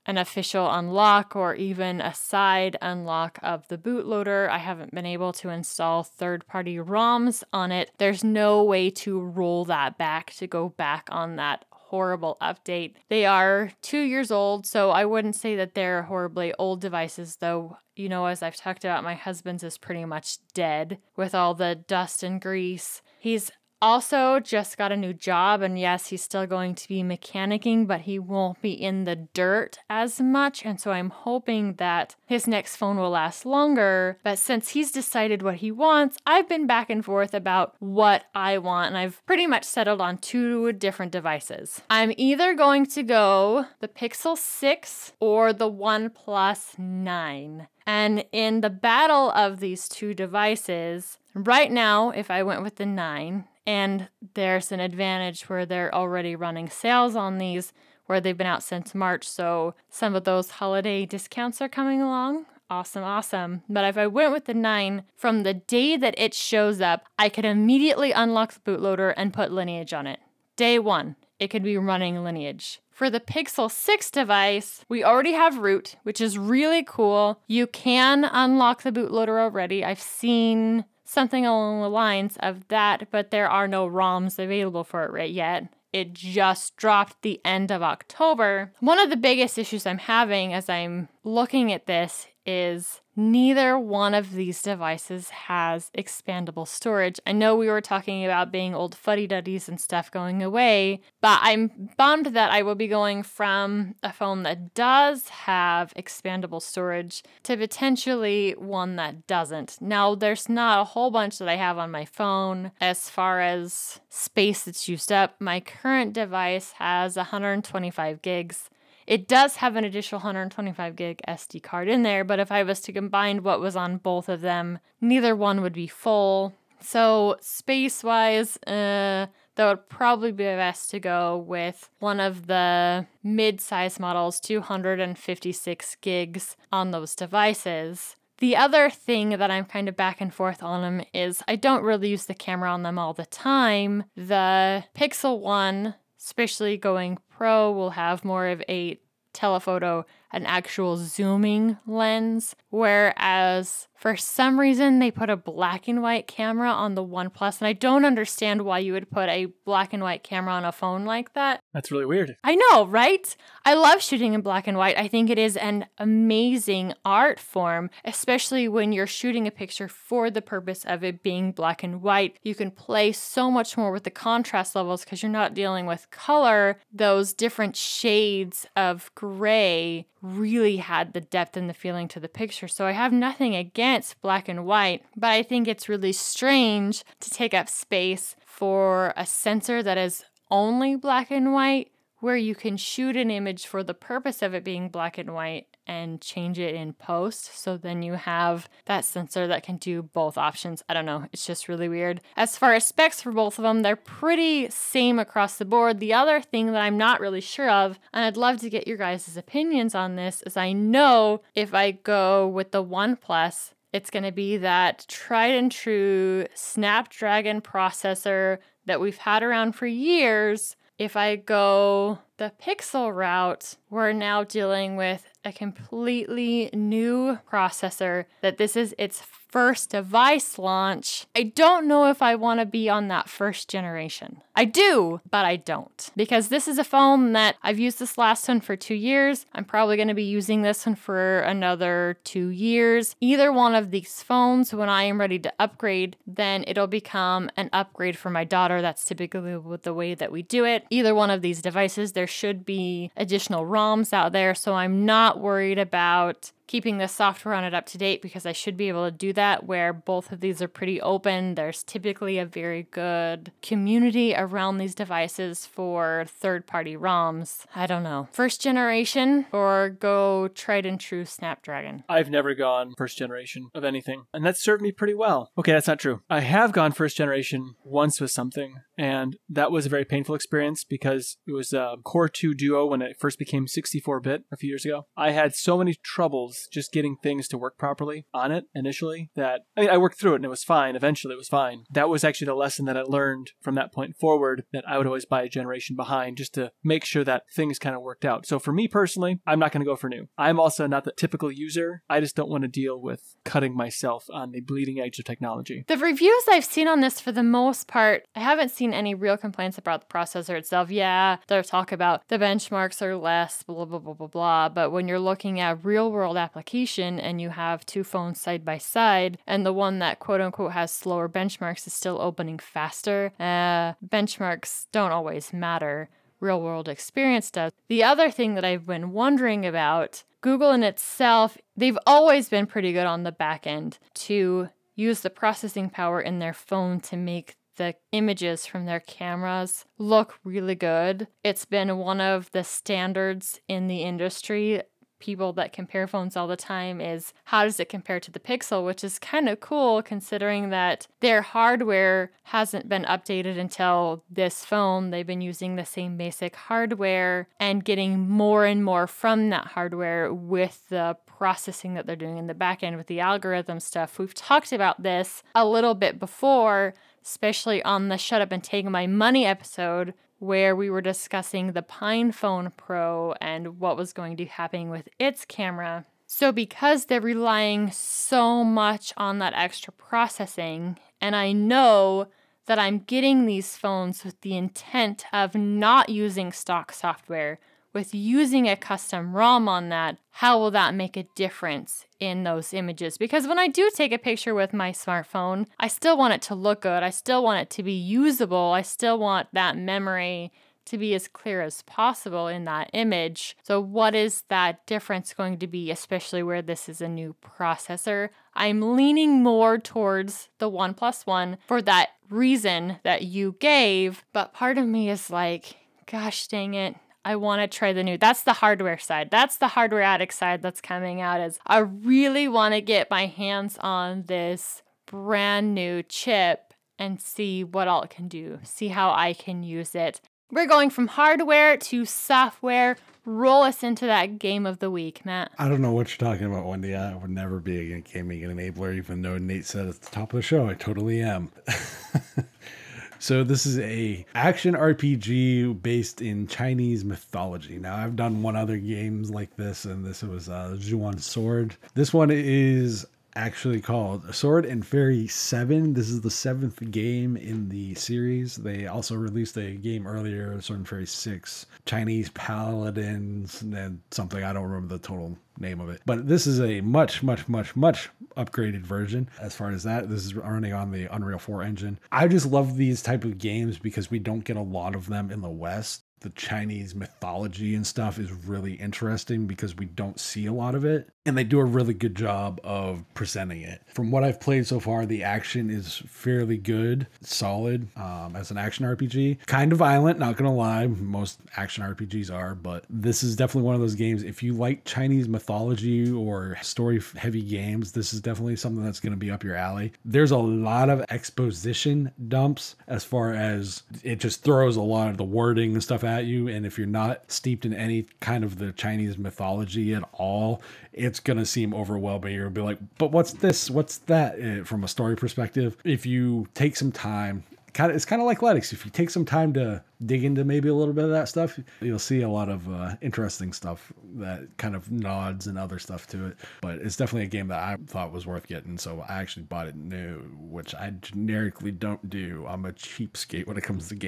an official unlock or even a side unlock of the bootloader. I haven't been able to install third party ROMs on it. There's no way to roll that back to go back on that horrible update. They are two years old, so I wouldn't say that they're horribly old devices, though. You know, as I've talked about, my husband's is pretty much dead with all the dust and grease. He's also just got a new job and yes he's still going to be mechanicking but he won't be in the dirt as much. And so i'm hoping that his next phone will last longer. But since he's decided what he wants i've been back and forth about what i want and i've pretty much settled on two different devices. I'm either going to go the pixel 6 or the oneplus 9 and in the battle of these two devices, right now, if I went with the 9, and there's an advantage where they're already running sales on these where they've been out since March. So some of those holiday discounts are coming along. Awesome, awesome. But if I went with the 9, from the day that it shows up, I could immediately unlock the bootloader and put Lineage on it. Day one, it could be running Lineage. For the Pixel 6 device, we already have root, which is really cool. You can unlock the bootloader already. I've seen something along the lines of that, but there are no ROMs available for it right yet. It just dropped the end of October. One of the biggest issues I'm having as I'm looking at this is neither one of these devices has expandable storage. I know we were talking about being old fuddy duddies and stuff going away, but I'm bummed that I will be going from a phone that does have expandable storage to potentially one that doesn't. Now, there's not a whole bunch that I have on my phone as far as space that's used up. My current device has 125 gigs. It does have an additional 125 gig SD card in there, but if I was to combine what was on both of them, neither one would be full. So, space wise, uh, that would probably be best to go with one of the mid size models, 256 gigs on those devices. The other thing that I'm kind of back and forth on them is I don't really use the camera on them all the time. The Pixel 1 especially going pro will have more of a telephoto an actual zooming lens whereas for some reason, they put a black and white camera on the OnePlus, and I don't understand why you would put a black and white camera on a phone like that. That's really weird. I know, right? I love shooting in black and white. I think it is an amazing art form, especially when you're shooting a picture for the purpose of it being black and white. You can play so much more with the contrast levels because you're not dealing with color. Those different shades of gray really had the depth and the feeling to the picture. So I have nothing against black and white, but I think it's really strange to take up space for a sensor that is only black and white where you can shoot an image for the purpose of it being black and white and change it in post. So then you have that sensor that can do both options. I don't know, it's just really weird. As far as specs for both of them, they're pretty same across the board. The other thing that I'm not really sure of, and I'd love to get your guys' opinions on this, is I know if I go with the OnePlus, it's going to be that tried and true Snapdragon processor that we've had around for years. If I go the Pixel route, we're now dealing with a completely new processor that this is its first device launch. I don't know if I want to be on that first generation. I do, but I don't. Because this is a phone that I've used this last one for two years. I'm probably going to be using this one for another two years. Either one of these phones, when I am ready to upgrade, then it'll become an upgrade for my daughter. That's typically the way that we do it. Either one of these devices, there should be additional ROMs out there. So I'm not worried about keeping the software on it up to date because I should be able to do that where both of these are pretty open. There's typically a very good community around these devices for third party ROMs. I don't know. First generation or go tried and true Snapdragon? I've never gone first generation of anything, and that served me pretty well. Okay, that's not true. I have gone first generation once with something, and that was a very painful experience because it was a Core 2 Duo when it first became 64 bit a few years ago. I had so many troubles just getting things to work properly on it initially that I mean, I worked through it and it was fine. Eventually, it was fine. That was actually the lesson that I learned from that point forward that I would always buy a generation behind just to make sure that things kind of worked out. So for me personally, I'm not going to go for new. I'm also not the typical user. I just don't want to deal with cutting myself on the bleeding edge of technology. The reviews I've seen on this, for the most part, I haven't seen any real complaints about the processor itself. Yeah, they talk about the benchmarks are less, blah, blah, blah, blah, blah. But when you're looking at real world application and you have two phones side by side, and the one that quote unquote has slower benchmarks is still opening faster, uh, benchmarks don't always matter real world experience does. The other thing that I've been wondering about Google in itself, they've always been pretty good on the back end to use the processing power in their phone to make the images from their cameras look really good. It's been one of the standards in the industry people that compare phones all the time is how does it compare to the Pixel, which is kind of cool considering that their hardware hasn't been updated until this phone. They've been using the same basic hardware and getting more and more from that hardware with the processing that they're doing in the back end with the algorithm stuff. We've talked about this a little bit before, especially on the Shut Up and Take My Money episode where we were discussing the PinePhone Pro and what was going to be happening with its camera. So, because they're relying so much on that extra processing, and I know that I'm getting these phones with the intent of not using stock software, with using a custom ROM on that, how will that make a difference in those images? Because when I do take a picture with my smartphone, I still want it to look good. I still want it to be usable. I still want that memory to be as clear as possible in that image. So, what is that difference going to be, especially where this is a new processor? I'm leaning more towards the OnePlus One for that reason that you gave, but part of me is like, gosh dang it, I want to try the new. That's the hardware side. That's the hardware addict side that's coming out Is I really want to get my hands on this brand new chip and see what all it can do. See how I can use it. We're going from hardware to software. Roll us into that game of the week, Matt. I don't know what you're talking about, Wendy. I would never be a gaming enabler, even though Nate said at the top of the show, I totally am. [LAUGHS] So this is a action RPG based in Chinese mythology. Now I've done one other games like this, and this was uh, Zhuan Sword. This one is actually called Sword and Fairy 7. This is the seventh game in the series. They also released a game earlier, Sword and Fairy 6, Chinese Paladins, and something I don't remember the total name of it. But this is a much, much, much, much upgraded version as far as that. This is running on the Unreal 4 engine. I just love these type of games because we don't get a lot of them in the West the Chinese mythology and stuff is really interesting because we don't see a lot of it. And they do a really good job of presenting it. From what I've played so far, the action is fairly good, solid um, as an action RPG. Kind of violent, not gonna lie. Most action RPGs are, but this is definitely one of those games. If you like Chinese mythology or story heavy games, this is definitely something that's gonna be up your alley. There's a lot of exposition dumps as far as it just throws a lot of the wording and stuff at you. And if you're not steeped in any kind of the Chinese mythology at all, it's going to seem overwhelming. You're going to be like, but what's this? What's that? Eh, from a story perspective, if you take some time, kind of, it's kind of like Linux. If you take some time to dig into maybe a little bit of that stuff, you'll see a lot of uh, interesting stuff that kind of nods and other stuff to it. But it's definitely a game that I thought was worth getting, so I actually bought it new, which I generically don't do. I'm a cheapskate when it comes to [LAUGHS]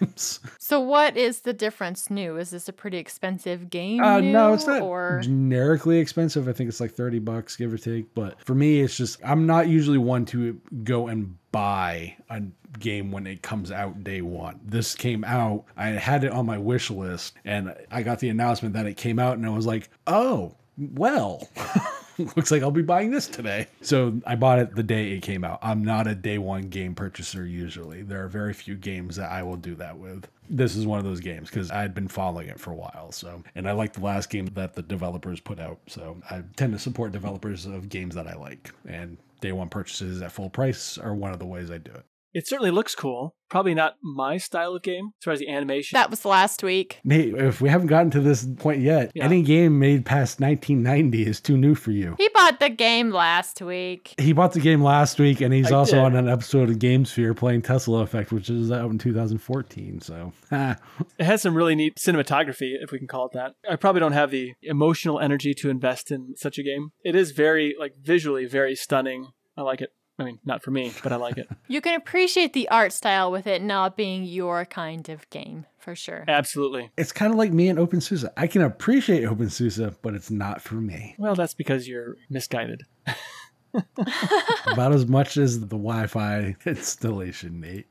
games. So, what is the difference new? Is this a pretty expensive game? Uh, new, no, it's not or... generically expensive. I think it's like 30 bucks, give or take. But for me, it's just, I'm not usually one to go and buy a game when it comes out day one. This came out, I had it on my wish list, and I got the announcement that it came out, and I was like, oh, well. [LAUGHS] looks like I'll be buying this today. So I bought it the day it came out. I'm not a day one game purchaser usually. There are very few games that I will do that with. This is one of those games because I'd been following it for a while. So, and I like the last game that the developers put out. So I tend to support developers of games that I like. And day one purchases at full price are one of the ways I do it. It certainly looks cool. Probably not my style of game as far as the animation. That was last week. Nate, if we haven't gotten to this point yet, Yeah. any game made past 1990 is too new for you. He bought the game last week. He bought the game last week, and he's I also did. on an episode of GameSphere playing Tesla Effect, which is out in 2014. So, [LAUGHS] It has some really neat cinematography, if we can call it that. I probably don't have the emotional energy to invest in such a game. It is very, like, visually very stunning. I like it. I mean, not for me, but I like it. [LAUGHS] You can appreciate the art style with it not being your kind of game, for sure. Absolutely. it's kind of like me and OpenSUSE. I can appreciate OpenSUSE, but it's not for me. Well, that's because you're misguided. [LAUGHS] About as much as the Wi Fi [LAUGHS] installation, Nate.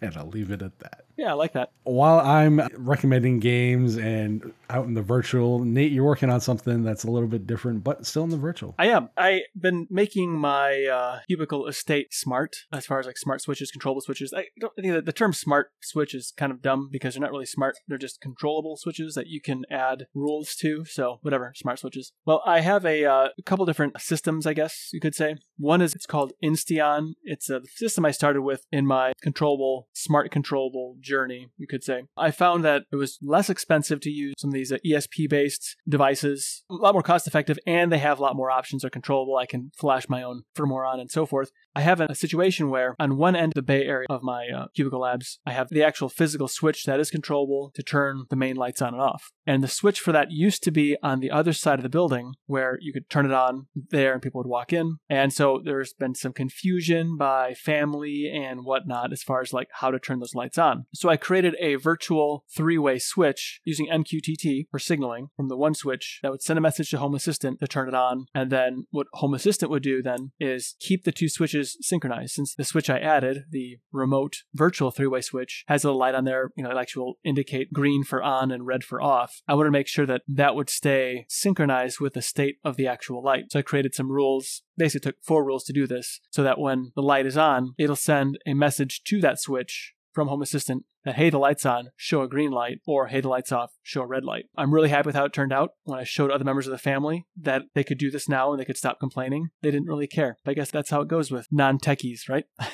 and I'll leave it at that. Yeah, I like that. While I'm recommending games and out in the virtual, Nate, you're working on something that's a little bit different, but still in the virtual. I am. I've been making my uh, cubicle estate smart as far as like smart switches, controllable switches. I don't think that the term smart switch is kind of dumb because they're not really smart. They're just controllable switches that you can add rules to. So whatever, smart switches. Well, I have a, uh, a couple different systems, I guess you could say. One is it's called Insteon. It's a system I started with in my controllable, smart controllable journey, you could say. I found that it was less expensive to use some of these uh, ESP based devices, a lot more cost effective, and they have a lot more options. They're controllable. I can flash my own firmware on and so forth. I have a situation where on one end of the Bay Area of my uh, cubicle labs, I have the actual physical switch that is controllable to turn the main lights on and off. And the switch for that used to be on the other side of the building where you could turn it on there and people would walk in. And so there's been some confusion by family and whatnot as far as like how to turn those lights on. So I created a virtual three way switch using MQTT for signaling from the one switch that would send a message to Home Assistant to turn it on. And then what Home Assistant would do then is keep the two switches synchronized. Since the switch I added, the remote virtual three way switch, has a light on there, you know, it actually will indicate green for on and red for off. I wanted to make sure that that would stay synchronized with the state of the actual light. So I created some rules basically took four rules to do this so that when the light is on, it'll send a message to that switch from Home Assistant that, hey, the light's on, show a green light, or hey, the light's off, show a red light. I'm really happy with how it turned out. When I showed other members of the family that they could do this now and they could stop complaining, they didn't really care. But I guess that's how it goes with non techies, right? [LAUGHS]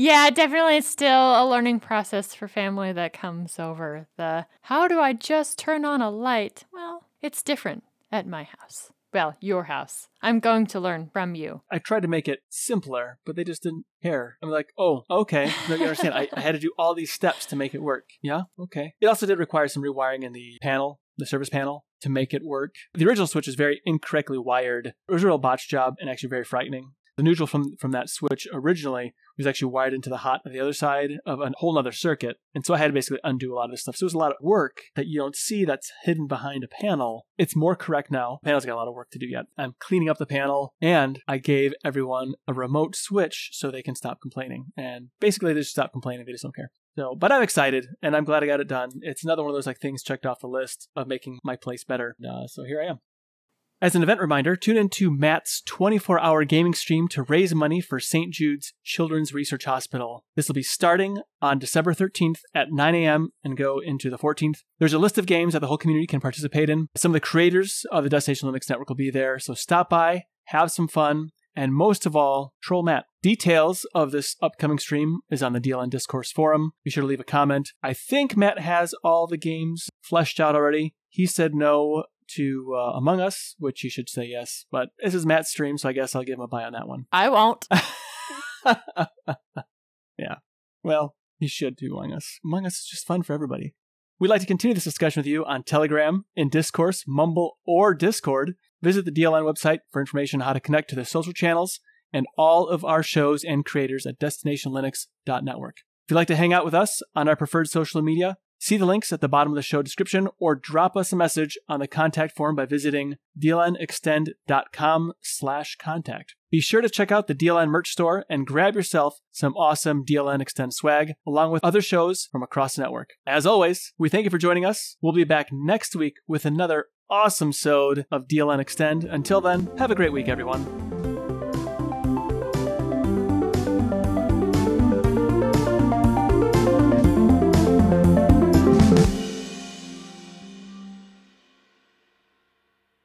Yeah, definitely still a learning process for family that comes over the how do I just turn on a light? Well, it's different at my house. Well, your house. I'm going to learn from you. I tried to make it simpler, but they just didn't care. I'm like, oh, okay. No, you understand. I, I had to do all these steps to make it work. Yeah, okay. It also did require some rewiring in the panel, the service panel, to make it work. The original switch is very incorrectly wired. It was a real botch job and actually very frightening. The neutral from from that switch originally was actually wired into the hot of the other side of a whole other circuit. And so I had to basically undo a lot of this stuff. So it was a lot of work that you don't see that's hidden behind a panel. It's more correct now. Panel's got a lot of work to do yet. I'm cleaning up the panel and I gave everyone a remote switch so they can stop complaining. And basically they just stop complaining. They just don't care. So, but I'm excited and I'm glad I got it done. It's another one of those like things checked off the list of making my place better. Uh, so here I am. As an event reminder, tune into Matt's 24 hour gaming stream to raise money for St. Jude's Children's Research Hospital. This will be starting on December 13th at 9 a.m. and go into the 14th. There's a list of games that the whole community can participate in. Some of the creators of the Destination Linux Network will be there, so stop by, have some fun, and most of all, troll Matt. Details of this upcoming stream is on the DLN Discourse forum. Be sure to leave a comment. I think Matt has all the games fleshed out already. He said no to uh, Among Us, which he should say yes. But this is Matt's stream, so I guess I'll give him a bye on that one. I won't. [LAUGHS] yeah. Well, you should do Among Us. Among Us is just fun for everybody. We'd like to continue this discussion with you on Telegram, in Discourse, Mumble, or Discord. Visit the DLN website for information on how to connect to the social channels and all of our shows and creators at destinationlinux.network. If you'd like to hang out with us on our preferred social media, See the links at the bottom of the show description or drop us a message on the contact form by visiting dlnextend.com slash contact. Be sure to check out the DLN merch store and grab yourself some awesome DLN Extend swag, along with other shows from across the network. As always, we thank you for joining us. We'll be back next week with another awesome sode of DLN Extend. Until then, have a great week, everyone.